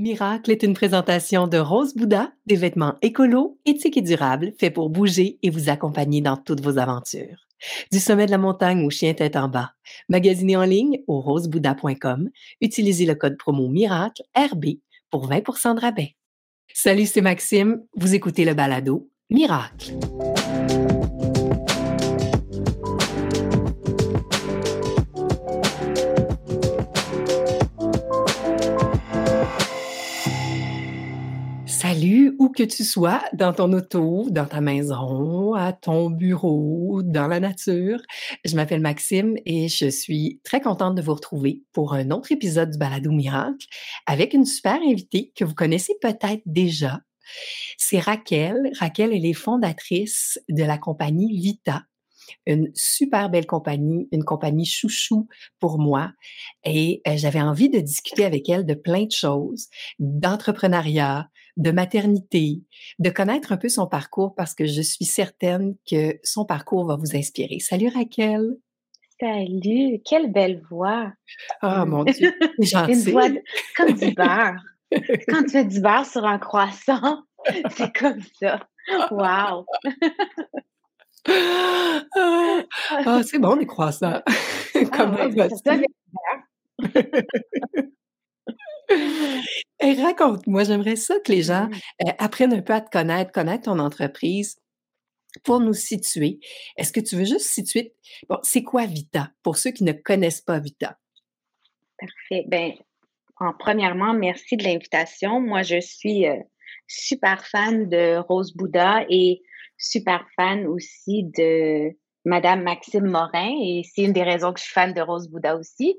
Miracle est une présentation de Rose Bouddha, des vêtements écolos, éthiques et durables, faits pour bouger et vous accompagner dans toutes vos aventures. Du sommet de la montagne au chien tête en bas. Magasinez en ligne au rosebouddha.com. Utilisez le code promo Miracle RB pour 20% de rabais. Salut, c'est Maxime. Vous écoutez le balado Miracle. Salut, où que tu sois, dans ton auto, dans ta maison, à ton bureau, dans la nature. Je m'appelle Maxime et je suis très contente de vous retrouver pour un autre épisode du Balado Miracle avec une super invitée que vous connaissez peut-être déjà. C'est Raquel. Raquel, elle est fondatrice de la compagnie Vita, une super belle compagnie, une compagnie chouchou pour moi. Et euh, j'avais envie de discuter avec elle de plein de choses, d'entrepreneuriat, de maternité, de connaître un peu son parcours parce que je suis certaine que son parcours va vous inspirer. Salut Raquel. Salut, quelle belle voix. Oh mon Dieu. Une voix comme du beurre. Quand tu fais du beurre sur un croissant, c'est comme ça. Wow. ah, c'est bon les croissants. Comment ah, vas-tu? Et raconte-moi, j'aimerais ça que les gens euh, apprennent un peu à te connaître, connaître ton entreprise pour nous situer. Est-ce que tu veux juste situer, bon, c'est quoi Vita pour ceux qui ne connaissent pas Vita? Parfait. Ben, en premièrement, merci de l'invitation. Moi, je suis euh, super fan de Rose Bouddha et super fan aussi de Madame Maxime Morin et c'est une des raisons que je suis fan de Rose Bouddha aussi.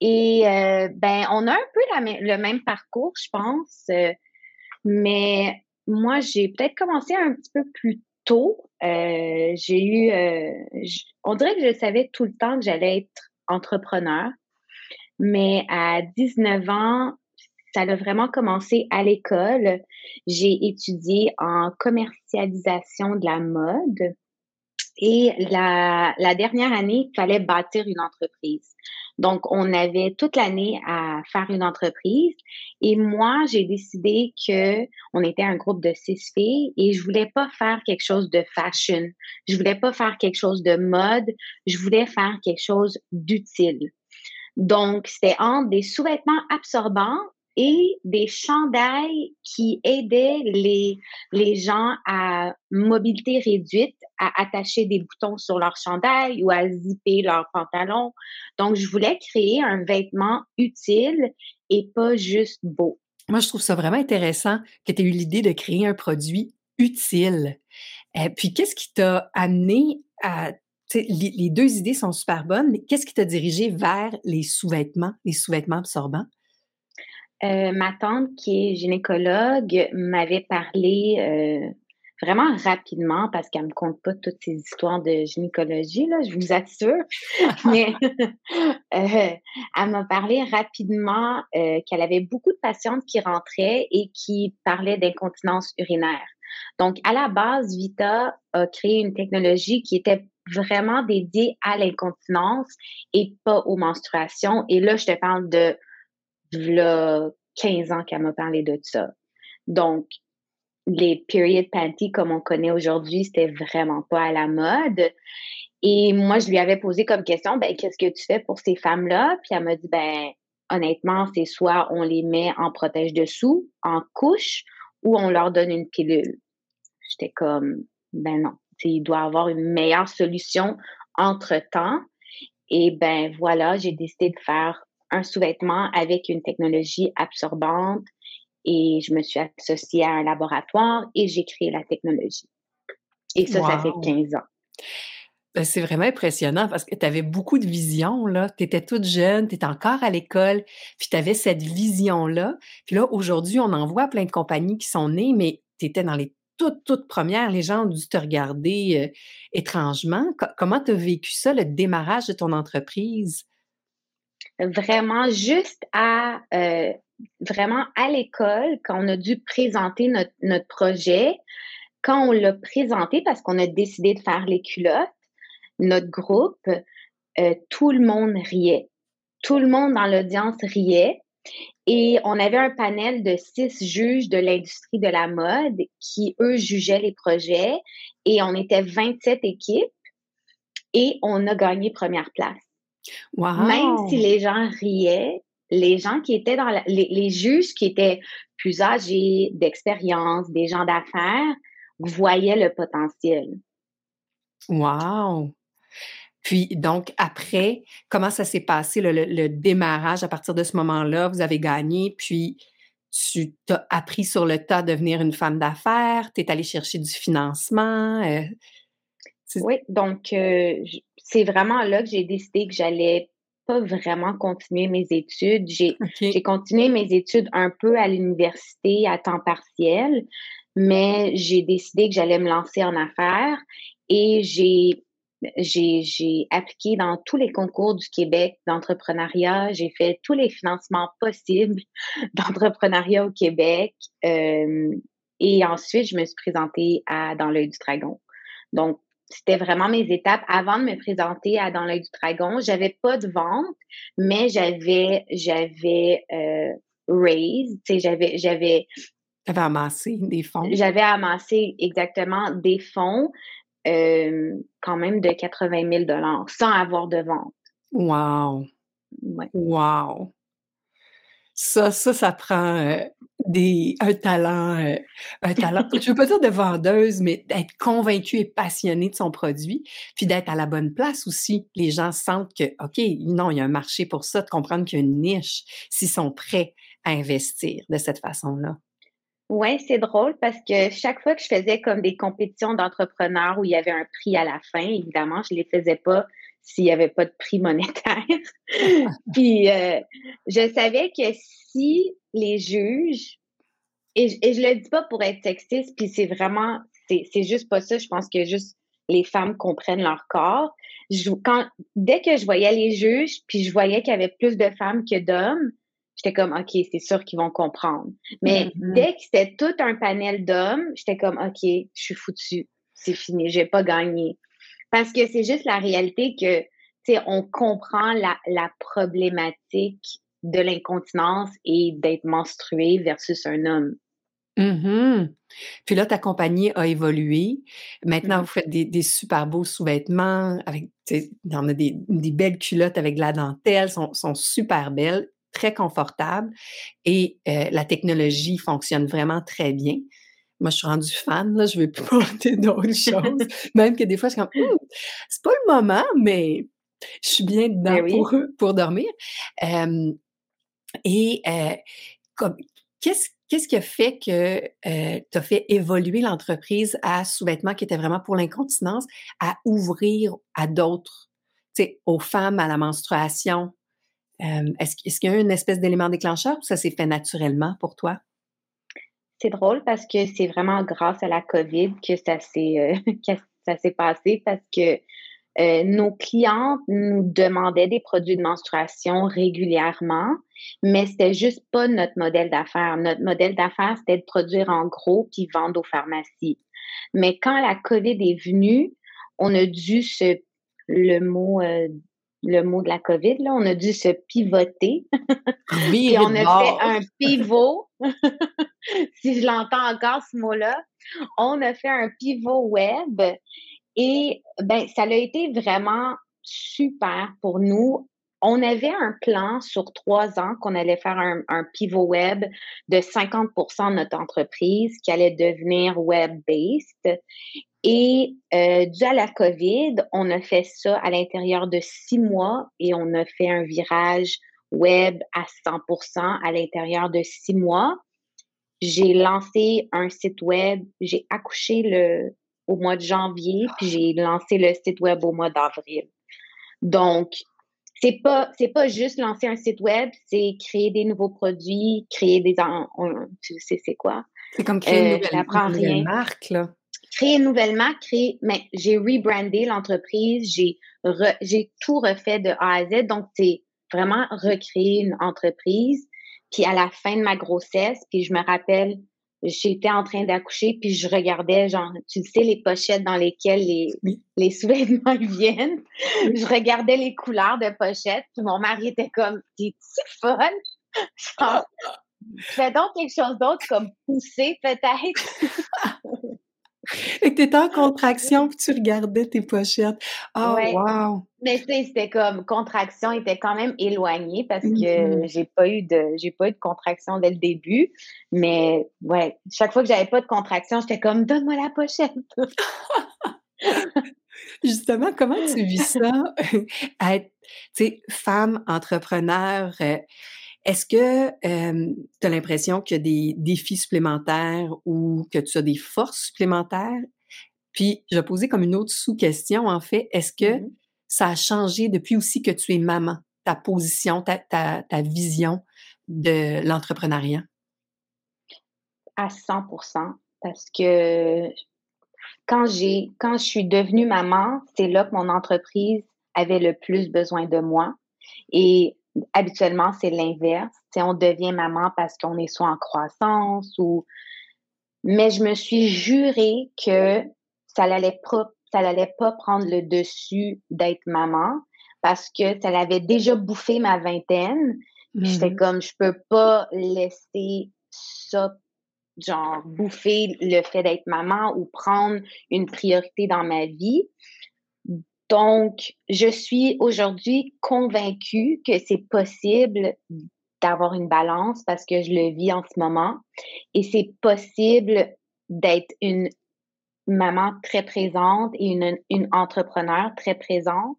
Et euh, ben, on a un peu le même parcours, je pense. Euh, mais moi, j'ai peut-être commencé un petit peu plus tôt. Euh, j'ai eu, on dirait que je savais tout le temps que j'allais être entrepreneur. Mais à 19 ans, ça a vraiment commencé à l'école. J'ai étudié en commercialisation de la mode. Et la, la dernière année, il fallait bâtir une entreprise. Donc, on avait toute l'année à faire une entreprise. Et moi, j'ai décidé que on était un groupe de six filles et je voulais pas faire quelque chose de fashion. Je voulais pas faire quelque chose de mode. Je voulais faire quelque chose d'utile. Donc, c'était entre des sous-vêtements absorbants et des chandails qui aidaient les, les gens à mobilité réduite à attacher des boutons sur leur chandail ou à zipper leurs pantalons. Donc, je voulais créer un vêtement utile et pas juste beau. Moi, je trouve ça vraiment intéressant que tu aies eu l'idée de créer un produit utile. Et euh, puis, qu'est-ce qui t'a amené à les, les, deux idées sont super bonnes, mais qu'est-ce qui t'a dirigé vers les sous-vêtements, les sous-vêtements absorbants? Euh, ma tante, qui est gynécologue, m'avait parlé euh, vraiment rapidement parce qu'elle me compte pas toutes ces histoires de gynécologie, là, je vous assure. Mais euh, elle m'a parlé rapidement qu'elle avait beaucoup de patientes qui rentraient et qui parlaient d'incontinence urinaire. Donc, à la base, Vita a créé une technologie qui était vraiment dédiée à l'incontinence et pas aux menstruations. Et là, je te parle de là, 15 ans qu'elle m'a parlé de ça. Donc, les period panties comme on connaît aujourd'hui, c'était vraiment pas à la mode. Et moi, je lui avais posé comme question, ben, qu'est-ce que tu fais pour ces femmes-là? Puis elle m'a dit, ben, honnêtement, c'est soit on les met en protège dessous, en couche, ou on leur donne une pilule. J'étais comme, ben non, il doit avoir une meilleure solution entre-temps. Et ben voilà, j'ai décidé de faire un sous-vêtement avec une technologie absorbante et je me suis associée à un laboratoire et j'ai créé la technologie. Et ça, ça fait 15 ans. Ben, c'est vraiment impressionnant parce que tu avais beaucoup de vision, là. Tu étais toute jeune, tu étais encore à l'école, puis tu avais cette vision-là. Puis là, aujourd'hui, on en voit plein de compagnies qui sont nées, mais tu étais dans les toutes, toutes premières. Les gens ont dû te regarder euh, étrangement. comment tu as vécu ça, le démarrage de ton entreprise? Vraiment juste à euh, vraiment à l'école quand on a dû présenter notre, projet, quand on l'a présenté parce qu'on a décidé de faire les culottes, notre groupe, euh, tout le monde riait. Tout le monde dans l'audience riait. Et on avait un panel de six juges de l'industrie de la mode qui, eux, jugeaient les projets. Et on était 27 équipes et on a gagné première place. Même si les gens riaient, les gens qui étaient dans les, juges qui étaient plus âgés, d'expérience, des gens d'affaires, voyaient le potentiel. Wow! Puis, donc, après, comment ça s'est passé, le, démarrage à partir de ce moment-là? Vous avez gagné, puis tu t'as appris sur le tas à devenir une femme d'affaires, tu es allée chercher du financement. Euh, oui, donc, euh, c'est vraiment là que j'ai décidé que j'allais pas vraiment continuer mes études. J'ai continué mes études un peu à l'université à temps partiel, mais j'ai décidé que j'allais me lancer en affaires et j'ai j'ai appliqué dans tous les concours du Québec d'entrepreneuriat. J'ai fait tous les financements possibles d'entrepreneuriat au Québec. Euh, et ensuite, je me suis présentée à Dans l'œil du dragon. Donc, c'était vraiment mes étapes avant de me présenter à Dans l'œil du dragon. J'avais pas de vente, mais j'avais j'avais euh, raise, tu sais, j'avais j'avais j'avais amassé des fonds. J'avais amassé exactement des fonds, euh, quand même de 80 000 sans avoir de vente. Wow! Wow! Ça, ça, ça prend euh, des, un talent, euh, un talent, je veux pas dire de vendeuse, mais d'être convaincue et passionnée de son produit, puis d'être à la bonne place aussi. Les gens sentent que, OK, non, il y a un marché pour ça, de comprendre qu'il y a une niche, s'ils sont prêts à investir de cette façon-là. Oui, c'est drôle parce que chaque fois que je faisais comme des compétitions d'entrepreneurs où il y avait un prix à la fin, évidemment, je ne les faisais pas s'il n'y avait pas de prix monétaire. Puis euh, je savais que si les juges, et, je le dis pas pour être sexiste, puis c'est vraiment, c'est juste pas ça, je pense que juste les femmes comprennent leur corps. quand, dès que je voyais les juges, puis je voyais qu'il y avait plus de femmes que d'hommes, j'étais comme, OK, c'est sûr qu'ils vont comprendre. Mais mm-hmm. dès que c'était tout un panel d'hommes, j'étais comme, OK, je suis foutue. C'est fini, j'ai pas gagné. Parce que c'est juste la réalité que, tu sais, on comprend la, la problématique de l'incontinence et d'être menstruée versus un homme. Mm-hmm. Puis là, ta compagnie a évolué. Maintenant, mm-hmm. vous faites des, super beaux sous-vêtements avec on a des, des, belles culottes avec de la dentelle, sont, sont super belles très confortable et euh, la technologie fonctionne vraiment très bien. Moi, je suis rendue fan, là, je ne veux plus porter d'autres choses. Même que des fois, je suis comme, «Hum, c'est pas le moment, mais je suis bien dedans ben pour, pour dormir. et euh, qu'est-ce Qu'est-ce qui a fait que euh, tu as fait évoluer l'entreprise à sous-vêtements qui était vraiment pour l'incontinence, à ouvrir à d'autres, aux femmes, à la menstruation, est-ce, qu'il y a eu une espèce d'élément déclencheur ou ça s'est fait naturellement pour toi? C'est drôle parce que c'est vraiment grâce à la COVID que ça s'est, euh, ça s'est passé parce que euh, nos clientes nous demandaient des produits de menstruation régulièrement, mais c'était juste pas notre modèle d'affaires. Notre modèle d'affaires, c'était de produire en gros puis vendre aux pharmacies. Mais quand la COVID est venue, on a dû se, le mot euh, le mot de la COVID, là, on a dû se pivoter. Oui, on a fait un pivot, si je l'entends encore ce mot-là. On a fait un pivot web et ben, ça a été vraiment super pour nous. On avait un plan sur trois ans qu'on allait faire un, pivot web de 50% de notre entreprise qui allait devenir web-based. Et euh, dû à la COVID, on a fait ça à l'intérieur de six mois et on a fait un virage web à 100% à l'intérieur de six mois. J'ai lancé un site web, j'ai accouché le, au mois de janvier, puis j'ai lancé le site web au mois d'avril. Donc, c'est pas c'est pas juste lancer un site web, c'est créer des nouveaux produits, créer des tu sais c'est quoi? C'est comme créer une euh, nouvelle marque là créer une nouvelle marque, créer, mais j'ai rebrandé l'entreprise, j'ai j'ai tout refait de A à Z. Donc, c'est vraiment recréer une entreprise. Puis à la fin de ma grossesse, puis je me rappelle, j'étais en train d'accoucher, puis je regardais, genre, tu sais, les pochettes dans lesquelles les, les sous-vêtements viennent. Je regardais les couleurs de pochettes, puis mon mari était comme, t'es-tu folle? fais donc quelque chose d'autre comme pousser peut-être. Et que tu étais en contraction puis tu regardais tes pochettes. Oh, wow! Mais tu sais, c'était comme contraction était quand même éloignée parce que mm-hmm. j'ai pas eu de j'ai pas eu de contraction dès le début. Mais ouais, chaque fois que j'avais pas de contraction, j'étais comme donne-moi la pochette. Justement, comment tu vis ça? être, tu sais, femme entrepreneur, euh, est-ce que tu as l'impression qu'il y a des défis supplémentaires ou que tu as des forces supplémentaires? Puis, je vais poser comme une autre sous-question, en fait. Est-ce que mmh ça a changé depuis aussi que tu es maman, ta position, ta, ta, vision de l'entrepreneuriat? À 100% parce que quand j'ai quand je suis devenue maman, c'est là que mon entreprise avait le plus besoin de moi. Et habituellement, c'est l'inverse. On devient maman parce qu'on est soit en croissance ou. Mais je me suis juré que ça n'allait pas, ça n'allait pas prendre le dessus d'être maman parce que ça l'avait déjà bouffé ma vingtaine. J'étais mmh comme, je peux pas laisser ça, genre, bouffer le fait d'être maman ou prendre une priorité dans ma vie. Donc, je suis aujourd'hui convaincue que c'est possible d'avoir une balance parce que je le vis en ce moment et c'est possible d'être une maman très présente et une, une entrepreneur très présente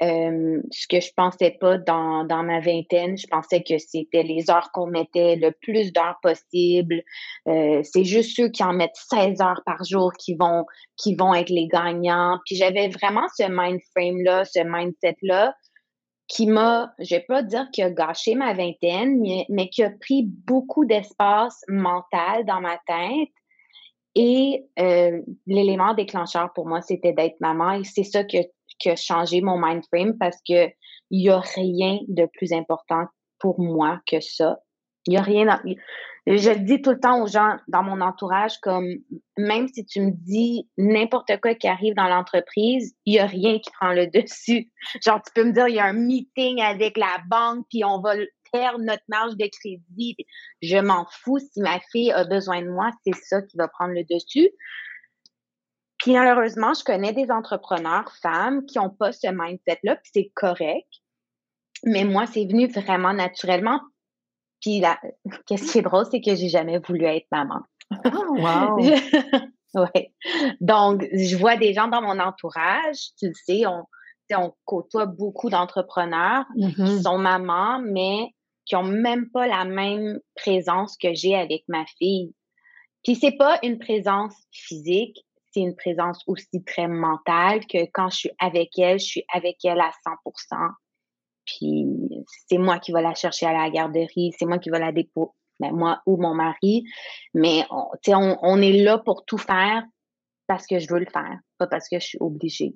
euh, ce que je pensais pas dans, dans ma vingtaine, je pensais que c'était les heures qu'on mettait le plus d'heures possible. Euh, c'est juste ceux qui en mettent 16 heures par jour qui vont, qui vont être les gagnants. Puis j'avais vraiment ce mind frame-là, ce mindset-là qui m'a, je vais pas dire qu'il a gâché ma vingtaine, mais, mais qui a pris beaucoup d'espace mental dans ma tête. Et euh, l'élément déclencheur pour moi, c'était d'être maman. Et c'est ça que qui a changé mon mind frame parce que il y a rien de plus important pour moi que ça. Il y a rien. je le dis tout le temps aux gens dans mon entourage comme même si tu me dis n'importe quoi qui arrive dans l'entreprise, il y a rien qui prend le dessus. Genre tu peux me dire il y a un meeting avec la banque puis on va perdre notre marge de crédit. Je m'en fous si ma fille a besoin de moi, c'est ça qui va prendre le dessus. Puis malheureusement, je connais des entrepreneurs femmes qui n'ont pas ce mindset-là, puis c'est correct. Mais moi, c'est venu vraiment naturellement. Puis là, qu'est-ce qui est drôle, c'est que j'ai jamais voulu être maman. Oh, wow! oui. Donc, je vois des gens dans mon entourage, tu le sais, on, on côtoie beaucoup d'entrepreneurs qui mm-hmm. sont mamans, mais qui ont même pas la même présence que j'ai avec ma fille. Puis c'est pas une présence physique, une présence aussi très mentale que quand je suis avec elle, je suis avec elle à 100%. Puis c'est moi qui vais la chercher à la garderie, c'est moi qui vais la déposer, ben, moi ou mon mari. Mais on, on, on est là pour tout faire parce que je veux le faire, pas parce que je suis obligée.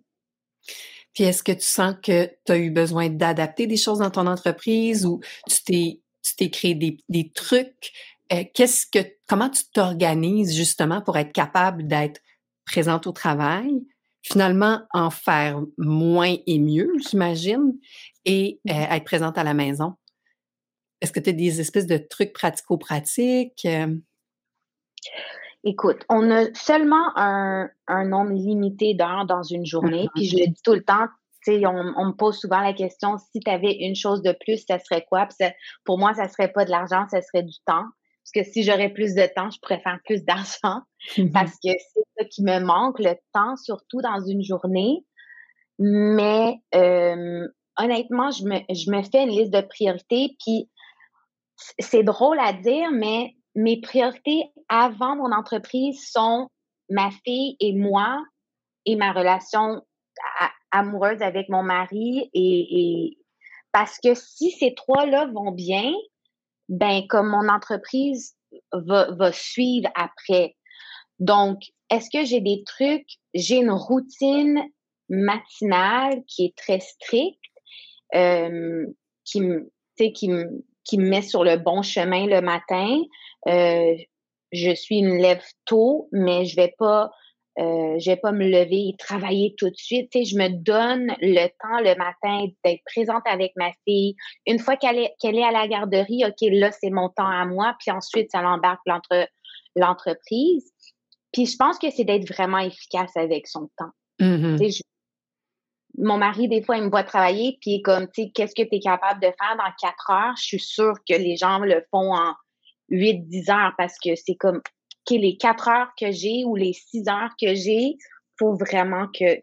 Puis est-ce que tu sens que tu as eu besoin d'adapter des choses dans ton entreprise ou tu t'es tu t'es créé des, des trucs? Euh, qu'est-ce que comment tu t'organises justement pour être capable d'être présente au travail, finalement en faire moins et mieux, j'imagine, et euh, mmh être présente à la maison. Est-ce que tu as des espèces de trucs pratico-pratiques? Euh? Écoute, on a seulement un, nombre limité d'heures dans une journée, puis je le dis tout le temps, on, on, me pose souvent la question si tu avais une chose de plus, ça serait quoi? pour moi, ça serait pas de l'argent, ça serait du temps. Parce que si j'aurais plus de temps, je pourrais faire plus d'argent. Parce que c'est ça qui me manque, le temps, surtout dans une journée. Mais euh, honnêtement, je me, je me fais une liste de priorités. Puis c'est drôle à dire, mais mes priorités avant mon entreprise sont ma fille et moi et ma relation amoureuse avec mon mari. et parce que si ces trois-là vont bien, ben comme mon entreprise va, va suivre après. Donc, est-ce que j'ai des trucs? J'ai une routine matinale qui est très stricte, euh, qui, me, met sur le bon chemin le matin. Euh, je suis une lève tôt, mais je vais euh, vais pas me lever et travailler tout de suite. Je me donne le temps le matin d'être présente avec ma fille. Une fois qu'elle est, à la garderie, OK, là, c'est mon temps à moi. Puis ensuite, ça l'embarque l'entre, l'entreprise. Puis je pense que c'est d'être vraiment efficace avec son temps. Mm-hmm. mon mari, des fois, il me voit travailler, puis comme, tu sais, qu'est-ce que tu es capable de faire dans quatre heures? Je suis sûre que les gens le font en huit, dix heures parce que c'est comme, OK, les quatre heures que j'ai ou les six heures que j'ai, faut vraiment que,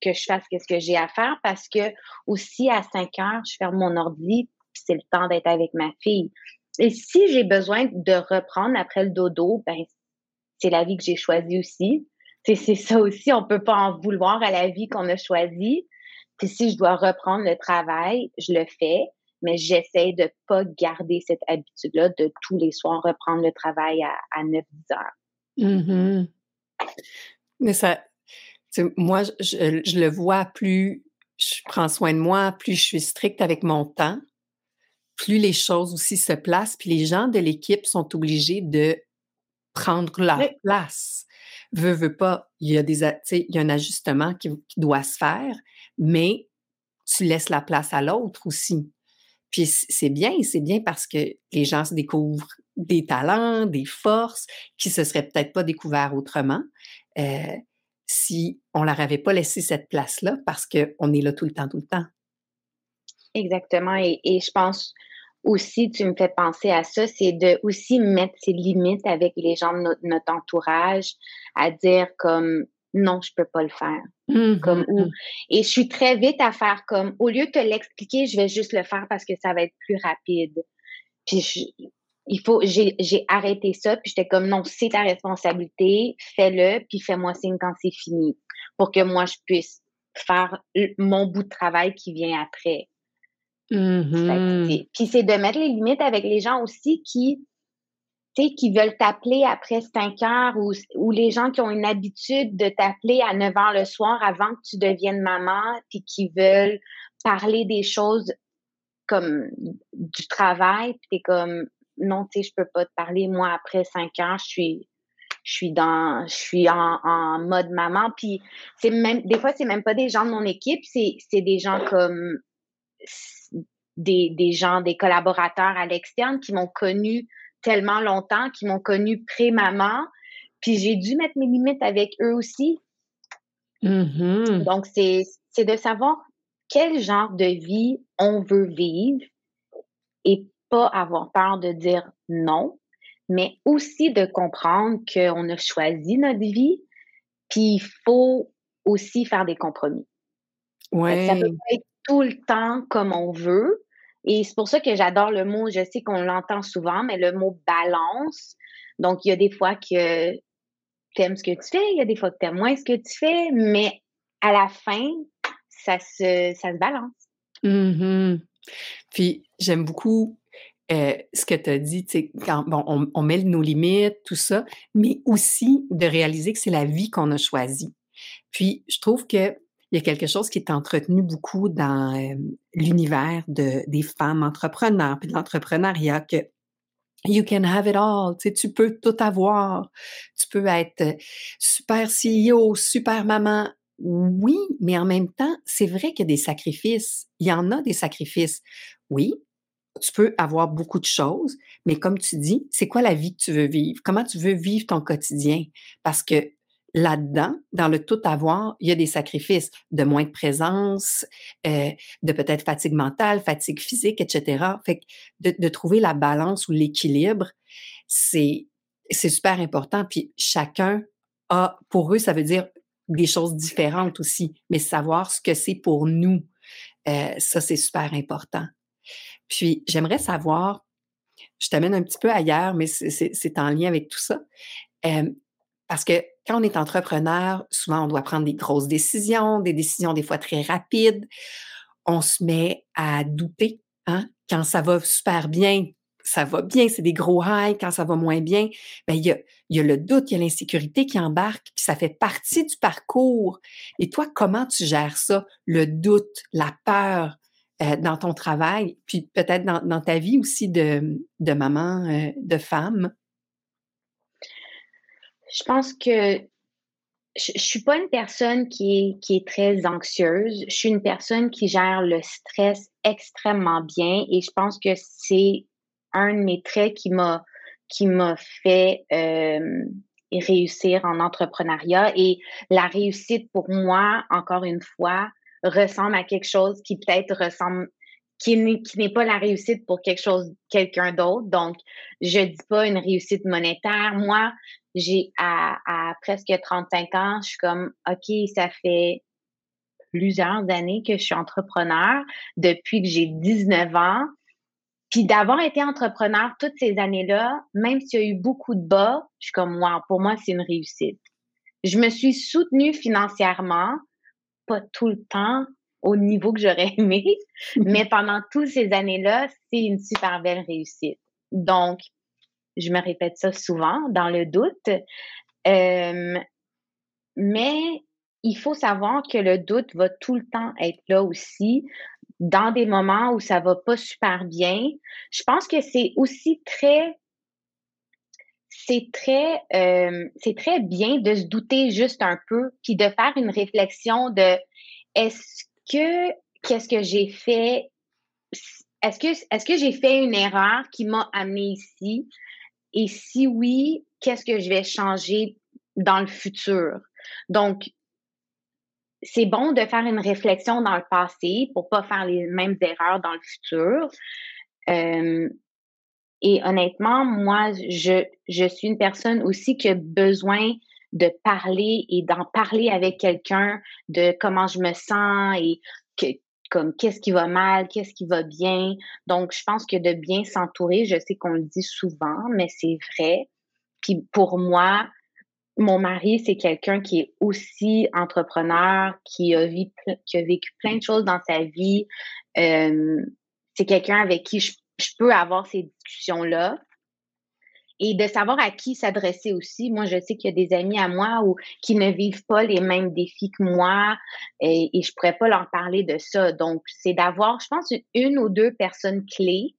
que je fasse ce que j'ai à faire parce que aussi à cinq heures, je ferme mon ordi, puis c'est le temps d'être avec ma fille. Et si j'ai besoin de reprendre après le dodo, ben, c'est la vie que j'ai choisie aussi. C'est ça aussi, on peut pas en vouloir à la vie qu'on a choisie. Puis si je dois reprendre le travail, je le fais, mais j'essaie de pas garder cette habitude-là de tous les soirs reprendre le travail à, à 9-10 heures. Mm-hmm. Mais ça, moi, je, je, le vois, plus je prends soin de moi, plus je suis stricte avec mon temps, plus les choses aussi se placent, puis les gens de l'équipe sont obligés de prendre leur place. Veux, veux pas, il y a des, il y a un ajustement qui, doit se faire, mais tu laisses la place à l'autre aussi. Puis c'est bien, c'est bien parce que les gens se découvrent des talents, des forces qui se seraient peut-être pas découverts autrement euh, si on leur avait pas laissé cette place-là parce qu'on est là tout le temps, tout le temps. Exactement. Et, et je pense aussi, tu me fais penser à ça, c'est de aussi mettre ses limites avec les gens de notre, entourage, à dire comme non, je peux pas le faire. Mmh comme ou, et je suis très vite à faire comme au lieu de te l'expliquer, je vais juste le faire parce que ça va être plus rapide. Puis il faut j'ai arrêté ça puis j'étais comme non, c'est ta responsabilité, fais-le puis fais-moi signe quand c'est fini pour que moi je puisse faire mon bout de travail qui vient après. Mmh puis c'est de mettre les limites avec les gens aussi qui, qui veulent t'appeler après 5 heures ou, ou les gens qui ont une habitude de t'appeler à 9 heures le soir avant que tu deviennes maman, puis qui veulent parler des choses comme du travail, puis t'es comme non, tu sais, je peux pas te parler, moi, après 5 heures, je suis je suis dans je suis en, en mode maman. Puis c'est même des fois c'est même pas des gens de mon équipe c'est c'est des gens comme des, des gens, des collaborateurs à l'externe qui m'ont connu tellement longtemps, qui m'ont connu pré-maman. Puis j'ai dû mettre mes limites avec eux aussi. Mm-hmm. Donc, c'est de savoir quel genre de vie on veut vivre et pas avoir peur de dire non, mais aussi de comprendre qu'on a choisi notre vie, puis il faut aussi faire des compromis. Ouais. Ça peut pas être tout le temps comme on veut. Et c'est pour ça que j'adore le mot, je sais qu'on l'entend souvent, mais le mot balance. Donc, il y a des fois que tu aimes ce que tu fais, il y a des fois que tu aimes moins ce que tu fais, mais à la fin, ça se, ça se balance. Mm-hmm. Puis, j'aime beaucoup euh, ce que tu as dit, quand bon, on, on, met nos limites, tout ça, mais aussi de réaliser que c'est la vie qu'on a choisie. Puis, je trouve que il y a quelque chose qui est entretenu beaucoup dans l'univers de, des femmes entrepreneurs, puis de l'entrepreneuriat, que you can have it all, tu, sais, tu peux tout avoir, tu peux être super CEO, super maman. Oui, mais en même temps, c'est vrai qu'il y a des sacrifices. Il y en a des sacrifices. Oui, tu peux avoir beaucoup de choses, mais comme tu dis, c'est quoi la vie que tu veux vivre? Comment tu veux vivre ton quotidien? Parce que là-dedans, dans le tout avoir, il y a des sacrifices de moins de présence, euh, de peut-être fatigue mentale, fatigue physique, etc. Fait que de, trouver la balance ou l'équilibre, c'est c'est super important. Puis chacun a, pour eux, ça veut dire des choses différentes aussi, mais savoir ce que c'est pour nous, euh, ça c'est super important. Puis j'aimerais savoir, je t'amène un petit peu ailleurs, mais c'est en lien avec tout ça. Euh, parce que quand on est entrepreneur, souvent on doit prendre des grosses décisions, des décisions des fois très rapides. On se met à douter. Hein? Quand ça va super bien, ça va bien, c'est des gros highs. Quand ça va moins bien, ben, il, y a, le doute, il y a l'insécurité qui embarque, puis ça fait partie du parcours. Et toi, comment tu gères ça? Le doute, la peur euh, dans ton travail, puis peut-être dans, ta vie aussi de, de maman, euh, de femme? Je pense que je, je suis pas une personne qui est, qui est très anxieuse. Je suis une personne qui gère le stress extrêmement bien et je pense que c'est un de mes traits qui m'a qui m'a fait euh, réussir en entrepreneuriat. Et la réussite pour moi, encore une fois, ressemble à quelque chose qui peut-être ressemble qui n'est pas la réussite pour quelque chose, quelqu'un d'autre. Donc, je dis pas une réussite monétaire. Moi, j'ai à, à, presque 35 ans, je suis comme, OK, ça fait plusieurs années que je suis entrepreneur, depuis que j'ai 19 ans. Puis d'avoir été entrepreneur toutes ces années-là, même s'il y a eu beaucoup de bas, je suis comme, moi, pour moi, c'est une réussite. Je me suis soutenue financièrement, pas tout le temps, au niveau que j'aurais aimé. Mais pendant toutes ces années-là, c'est une super belle réussite. Donc, je me répète ça souvent, dans le doute. Euh, mais il faut savoir que le doute va tout le temps être là aussi dans des moments où ça va pas super bien. Je pense que c'est aussi très c'est très euh, c'est très bien de se douter juste un peu puis de faire une réflexion de est-ce que qu'est-ce que j'ai fait? Est-ce que, est-ce que j'ai fait une erreur qui m'a amené ici? Et si oui, qu'est-ce que je vais changer dans le futur? Donc, c'est bon de faire une réflexion dans le passé pour pas faire les mêmes erreurs dans le futur. Euh, et honnêtement, moi, je, je suis une personne aussi qui a besoin de parler et d'en parler avec quelqu'un de comment je me sens et que, comme qu'est-ce qui va mal, qu'est-ce qui va bien. Donc, je pense que de bien s'entourer, je sais qu'on le dit souvent, mais c'est vrai. Puis pour moi, mon mari, c'est quelqu'un qui est aussi entrepreneur, qui a, qui a vécu plein de choses dans sa vie. C'est quelqu'un avec qui je peux avoir ces discussions-là et de savoir à qui s'adresser aussi. Moi, je sais qu'il y a des amis à moi ou, qui ne vivent pas les mêmes défis que moi et, je pourrais pas leur parler de ça. Donc, c'est d'avoir, je pense, une, ou deux personnes clés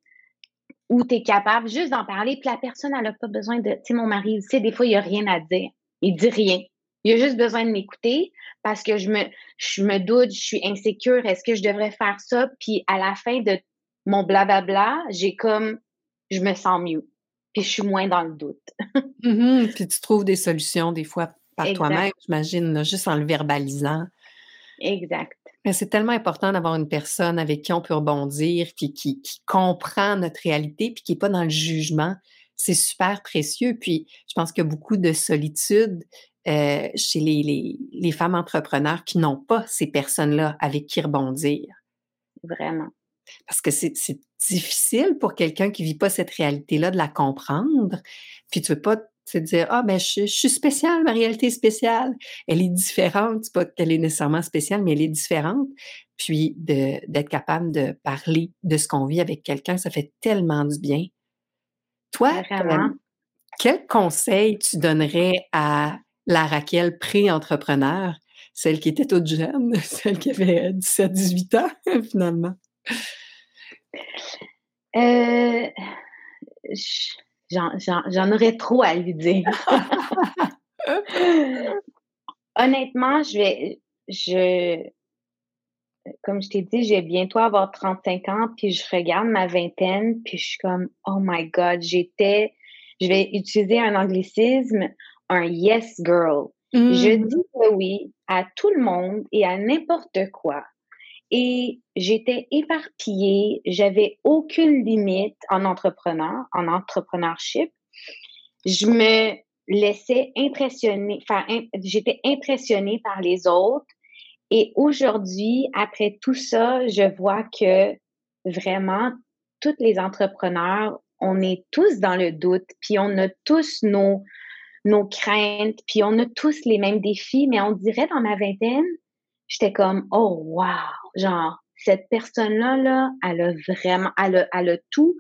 où tu es capable juste d'en parler, puis la personne, elle n'a pas besoin de... Tu sais, mon mari, tu sais, des fois, il n'y a rien à dire. Il dit rien. Il a juste besoin de m'écouter parce que je me, je me doute, je suis insécure, est-ce que je devrais faire ça? Puis à la fin de mon blablabla, j'ai comme, je me sens mieux puis je suis moins dans le doute. Mm-hmm. Puis tu trouves des solutions des fois par toi-même, j'imagine, juste en le verbalisant. Exact. Mais c'est tellement important d'avoir une personne avec qui on peut rebondir, puis qui, comprend notre réalité, puis qui n'est pas dans le jugement. C'est super précieux. Puis je pense qu'il y a beaucoup de solitude euh, chez les, les femmes entrepreneurs qui n'ont pas ces personnes-là avec qui rebondir. Vraiment. Parce que c'est difficile pour quelqu'un qui vit pas cette réalité-là de la comprendre. Puis tu veux pas te dire ah ben je, suis spéciale, ma réalité est spéciale. Elle est différente, c'est pas qu'elle est nécessairement spéciale, mais elle est différente. Puis d'être capable de parler de ce qu'on vit avec quelqu'un, ça fait tellement du bien. Toi, quel conseil tu donnerais à la Raquel pré-entrepreneur, celle qui était toute jeune, celle qui avait 17-18 ans finalement? Euh, J'en aurais trop à lui dire. Honnêtement, je vais. Je, comme je t'ai dit, j'ai bientôt avoir 35 ans, puis je regarde ma vingtaine, puis je suis comme, oh my God, j'étais, je vais utiliser un anglicisme, un yes girl. Je mmh. dis oui à tout le monde et à n'importe quoi. Et j'étais éparpillée, j'avais aucune limite en entrepreneur, en entrepreneurship. Je me laissais impressionner, enfin, j'étais impressionnée par les autres. Et aujourd'hui, après tout ça, je vois que vraiment, tous les entrepreneurs, on est tous dans le doute, puis on a tous nos, nos craintes, puis on a tous les mêmes défis, mais on dirait dans ma vingtaine, j'étais comme, oh, wow, genre, cette personne-là, là, elle a vraiment, elle a, tout.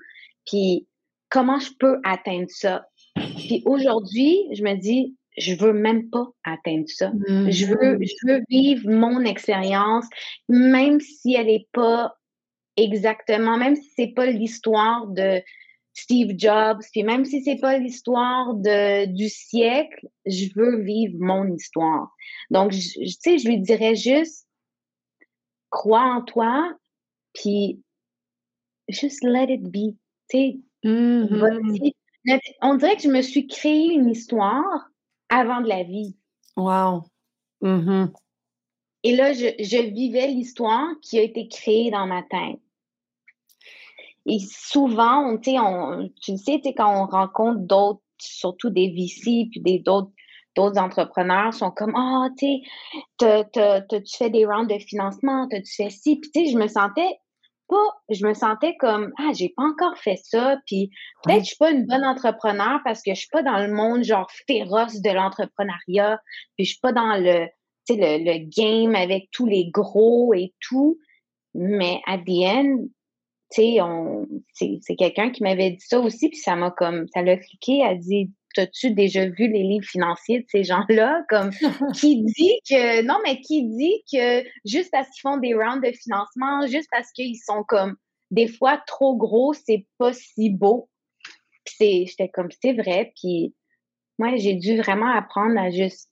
Puis, comment je peux atteindre ça? Puis aujourd'hui, je me dis, je veux même pas atteindre ça. Je veux, mm-hmm. je veux vivre mon expérience, même si elle est pas exactement, même si c'est pas l'histoire de Steve Jobs, puis même si c'est pas l'histoire du siècle, je veux vivre mon histoire. Donc, tu sais, je lui dirais juste, crois en toi, puis juste let it be. Tu sais, mm-hmm. on dirait que je me suis créé une histoire avant de la vie. Wow. Mm-hmm. Et là, je, je vivais l'histoire qui a été créée dans ma tête. Et souvent, on, on, tu sais, quand on rencontre d'autres, surtout des VC, puis des, d'autres, d'autres entrepreneurs, sont comme, ah, tu sais, tu fais des rounds de financement, tu fais ci. Puis, tu sais, je me sentais pas, je me sentais comme, ah, j'ai pas encore fait ça. Puis, peut-être que je suis pas une bonne entrepreneur parce que je suis pas dans le monde, genre, féroce de l'entrepreneuriat. Puis, je suis pas dans le, tu le, le game avec tous les gros et tout. Mais à the end, tu sais, c'est quelqu'un qui m'avait dit ça aussi, puis ça m'a comme, ça l'a cliqué, elle dit, T'as-tu déjà vu les livres financiers de ces gens-là? Comme, qui dit que, non, mais qui dit que juste parce qu'ils font des rounds de financement, juste parce qu'ils sont comme, des fois trop gros, c'est pas si beau. Puis j'étais comme, c'est vrai. Puis moi, j'ai dû vraiment apprendre à juste,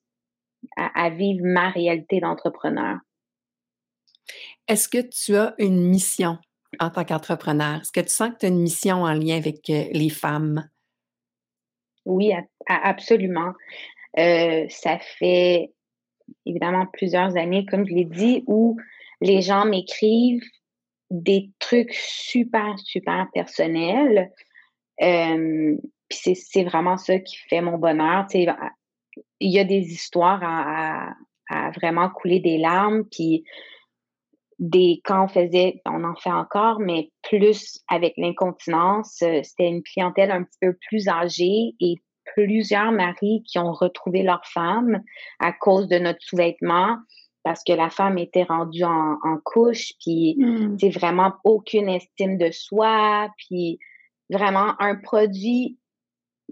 à vivre ma réalité d'entrepreneur. Est-ce que tu as une mission? En tant qu'entrepreneur? Est-ce que tu sens que tu as une mission en lien avec euh, les femmes? Oui, absolument. Euh, ça fait évidemment plusieurs années, comme je l'ai dit, où les gens m'écrivent des trucs super, super personnels. Puis c'est vraiment ça qui fait mon bonheur. il y a des histoires à, à vraiment couler des larmes. Puis des quand on faisait, on en fait encore, mais plus avec l'incontinence, euh, c'était une clientèle un petit peu plus âgée et plusieurs maris qui ont retrouvé leur femme à cause de notre sous-vêtement parce que la femme était rendue en, couche, puis c'est mmh. vraiment aucune estime de soi, puis vraiment un produit,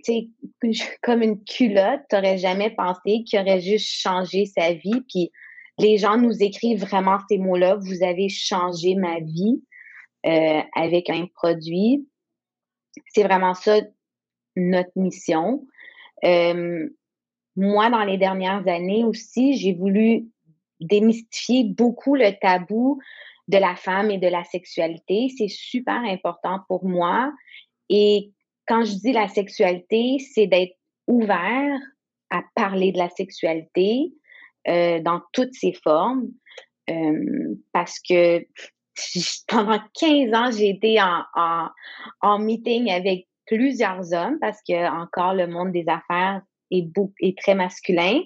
tu sais, comme une culotte, t'aurais jamais pensé qu'il aurait juste changé sa vie, puis les gens nous écrivent vraiment ces mots-là. Vous avez changé ma vie euh, avec un produit. C'est vraiment ça notre mission. Euh, moi, dans les dernières années aussi, j'ai voulu démystifier beaucoup le tabou de la femme et de la sexualité. C'est super important pour moi. Et quand je dis la sexualité, c'est d'être ouvert à parler de la sexualité, euh, dans toutes ses formes. Euh, parce que pendant 15 ans, j'ai été en, en, en, meeting avec plusieurs hommes parce que encore le monde des affaires est, est très masculin.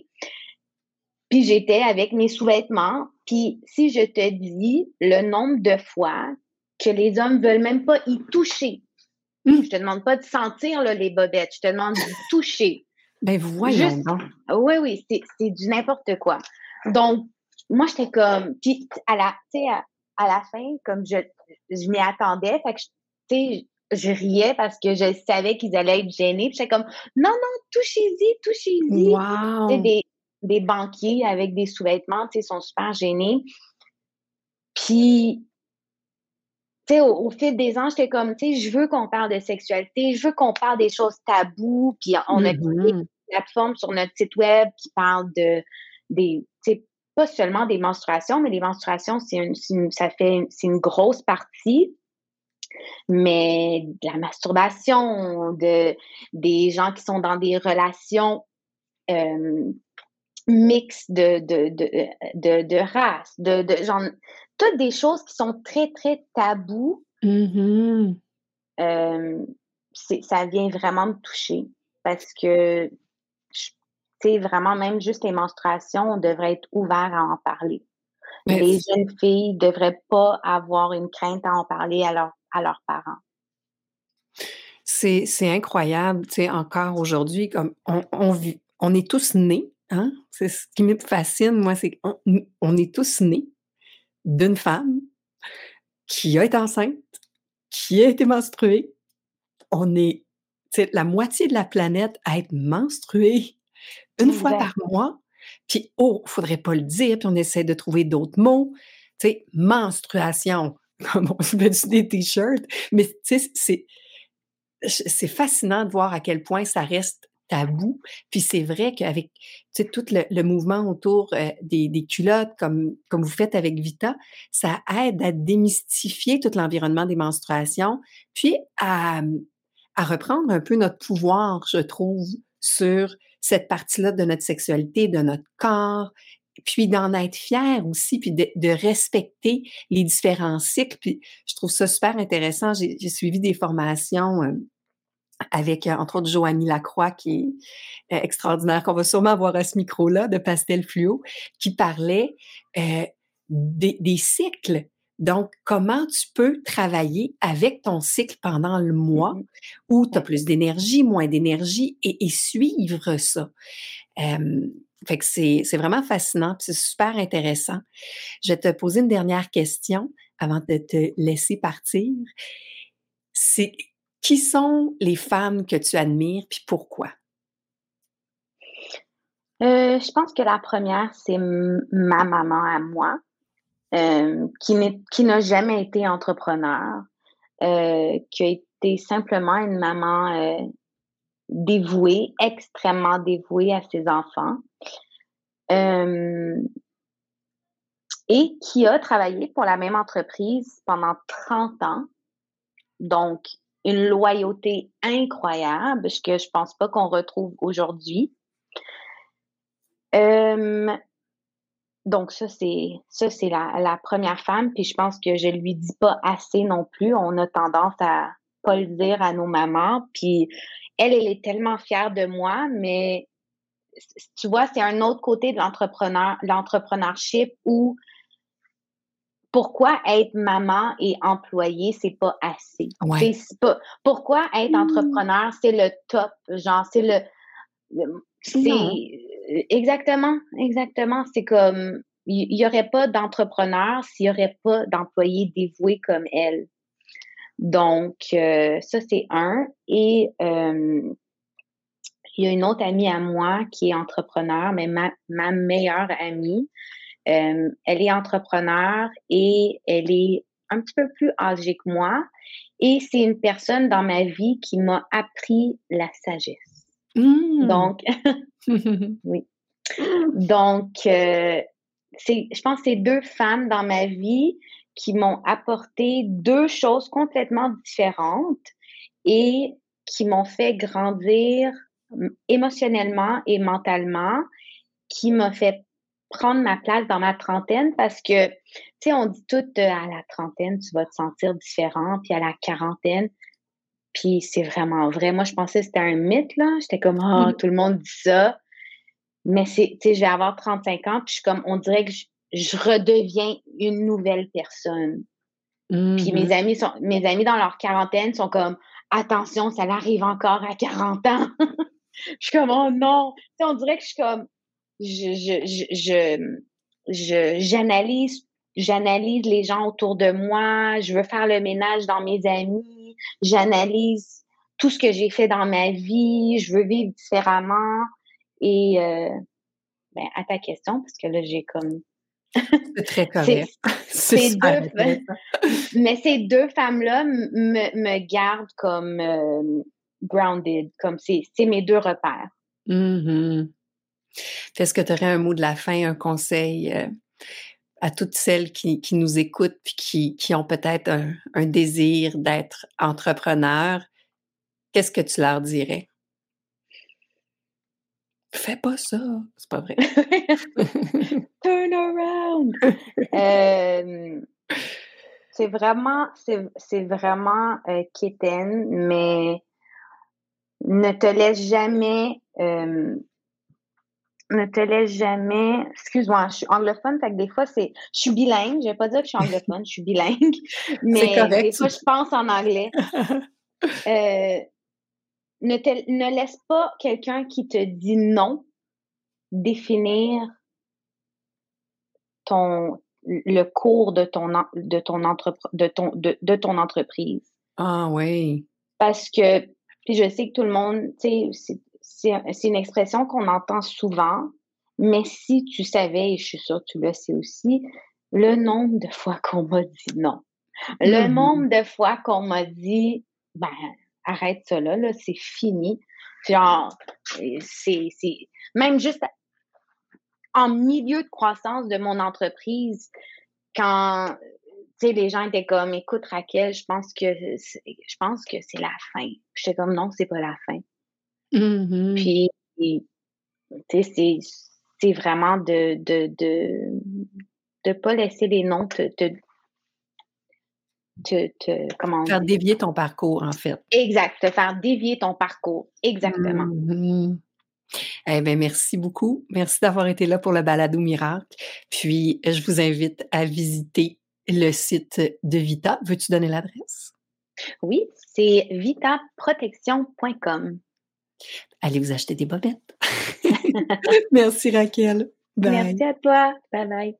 Puis j'étais avec mes sous-vêtements. Puis si je te dis le nombre de fois que les hommes veulent même pas y toucher, mmh. je te demande pas de sentir là, les bobettes, je te demande de toucher. Ben voyons Oui, oui, c'est du n'importe quoi. Donc, moi, j'étais comme, puis à la, à, à la fin, comme je, je m'y attendais, fait que, tu sais, je riais parce que je savais qu'ils allaient être gênés. Puis j'étais comme, non, non, touchez-y, touchez-y. Wow. Des, des banquiers avec des sous-vêtements, tu sais, sont super gênés. Puis, tu sais, au, fil des ans, j'étais comme, tu sais, je veux qu'on parle de sexualité, je veux qu'on parle des choses taboues, puis on a mm-hmm. Plateformes sur notre site web qui parlent de, des, tu sais, pas seulement des menstruations, mais les menstruations, c'est une, ça fait, c'est une grosse partie, mais de la masturbation, de, des gens qui sont dans des relations euh, mixtes de, de, de, de, de races, de, de genre, toutes des choses qui sont très, très tabous, mm-hmm. euh, ça vient vraiment me toucher parce que, sais, vraiment, même juste les menstruations, on devrait être ouvert à en parler. les jeunes filles ne devraient pas avoir une crainte à en parler à, à leurs parents. C'est incroyable, tu sais, encore aujourd'hui, comme on, on, on, est tous nés, hein? C'est ce qui me fascine, moi, c'est qu'on on est tous nés d'une femme qui a été enceinte, qui a été menstruée. On est la moitié de la planète à être menstruée une fois par mois. Puis, oh, faudrait pas le dire, puis on essaie de trouver d'autres mots. Tu sais, menstruation, comme on se met des t-shirts, mais tu sais, c'est c'est fascinant de voir à quel point ça reste tabou. Puis c'est vrai qu'avec tout le, mouvement autour euh, des, culottes, comme, comme vous faites avec Vita, ça aide à démystifier tout l'environnement des menstruations, puis à, à reprendre un peu notre pouvoir, je trouve, sur cette partie-là de notre sexualité, de notre corps, puis d'en être fier aussi, puis de, respecter les différents cycles. Puis je trouve ça super intéressant. J'ai suivi des formations euh, avec, euh, entre autres, Joanie Lacroix, qui est euh, extraordinaire, qu'on va sûrement avoir à ce micro-là, de Pastel Fluo, qui parlait des, des, cycles. Donc, comment tu peux travailler avec ton cycle pendant le mois mmh où tu as plus d'énergie, moins d'énergie et, et, suivre ça? Euh, fait que c'est, c'est vraiment fascinant, c'est super intéressant. Je vais te poser une dernière question avant de te laisser partir. C'est qui sont les femmes que tu admires, puis pourquoi? Euh, je pense que la première, c'est ma maman à moi, euh, qui n'a jamais été entrepreneur, euh, qui a été simplement une maman dévouée, extrêmement dévouée à ses enfants, et qui a travaillé pour la même entreprise pendant 30 ans. Donc, une loyauté incroyable, ce que je pense pas qu'on retrouve aujourd'hui. Donc ça c'est ça c'est la, première femme puis je pense que je lui dis pas assez non plus on a tendance à pas le dire à nos mamans puis elle elle est tellement fière de moi mais tu vois c'est un autre côté de l'entrepreneur l'entrepreneurship où pourquoi être maman et employée, c'est pas assez. C'est pas, pourquoi être mmh. entrepreneur, c'est le top. Genre, c'est le. c'est exactement, exactement. C'est comme il n'y aurait pas d'entrepreneur s'il n'y aurait pas d'employés dévoués comme elle. Donc, euh, ça, c'est un. Et il y a une autre amie à moi qui est entrepreneur, mais ma, ma meilleure amie, euh, elle est entrepreneur et elle est un petit peu plus âgée que moi. Et c'est une personne dans ma vie qui m'a appris la sagesse. Mmh. Donc, oui. Donc, euh, je pense que c'est deux femmes dans ma vie qui m'ont apporté deux choses complètement différentes et qui m'ont fait grandir émotionnellement et mentalement, qui m'a fait prendre ma place dans ma trentaine parce que, tu sais, on dit tout euh, à la trentaine, tu vas te sentir différent, puis à la quarantaine, puis c'est vraiment vrai. Moi, je pensais que c'était un mythe, là. J'étais comme, oh, tout le monde dit ça. Mais c'est, tu sais, je vais avoir 35 ans, puis je suis comme, on dirait que je, redeviens une nouvelle personne. Puis mes mmh amis sont, mes amis dans leur quarantaine sont comme, attention, ça arrive encore à 40 ans. je suis comme, oh non. Tu sais, on dirait que je suis comme, je, je, je, j'analyse, j'analyse les gens autour de moi, je veux faire le ménage dans mes amis, j'analyse tout ce que j'ai fait dans ma vie, je veux vivre différemment. Et euh, ben, à ta question, parce que là, j'ai comme. C'est très correct. ces deux, mais ces deux femmes-là me, me gardent comme euh, grounded, comme c'est mes deux repères. Mm-hmm. Est-ce que tu aurais un mot de la fin, un conseil euh, à toutes celles qui, nous écoutent et qui, ont peut-être un, désir d'être entrepreneur? Qu'est-ce que tu leur dirais? Fais pas ça, c'est pas vrai. Turn around! c'est vraiment, c'est vraiment euh, mais ne te laisse jamais ne te laisse jamais. Excuse-moi, je suis anglophone, fait que des fois, c'est. Je suis bilingue. Je vais pas dire que je suis anglophone, je suis bilingue. Mais des fois, je pense en anglais. Euh, ne, te, ne laisse pas quelqu'un qui te dit non définir ton le cours de ton de ton de ton de, ton entreprise. Ah oui. Parce que puis je sais que tout le monde, tu sais, c'est une expression qu'on entend souvent, mais si tu savais, et je suis sûre que tu le sais aussi, le nombre de fois qu'on m'a dit non, le mm-hmm. nombre de fois qu'on m'a dit, ben, arrête ça là, là c'est fini. Genre, c'est, même juste en milieu de croissance de mon entreprise, quand tu sais, les gens étaient comme, écoute Raquel, je pense que je pense que c'est la fin. J'étais comme, non, c'est pas la fin. Mmh Puis, tu sais, c'est vraiment de de, de de pas laisser les noms te, te, te, comment faire dévier ton parcours, en fait. Exact, te faire dévier ton parcours. Exactement. Mmh eh bien, merci beaucoup. Merci d'avoir été là pour le balado miracle. Puis, je vous invite à visiter le site de Vita. Veux-tu donner l'adresse? Oui, c'est vitaprotection.com. Allez vous acheter des bobettes. merci Raquel. Merci à toi. Bye bye.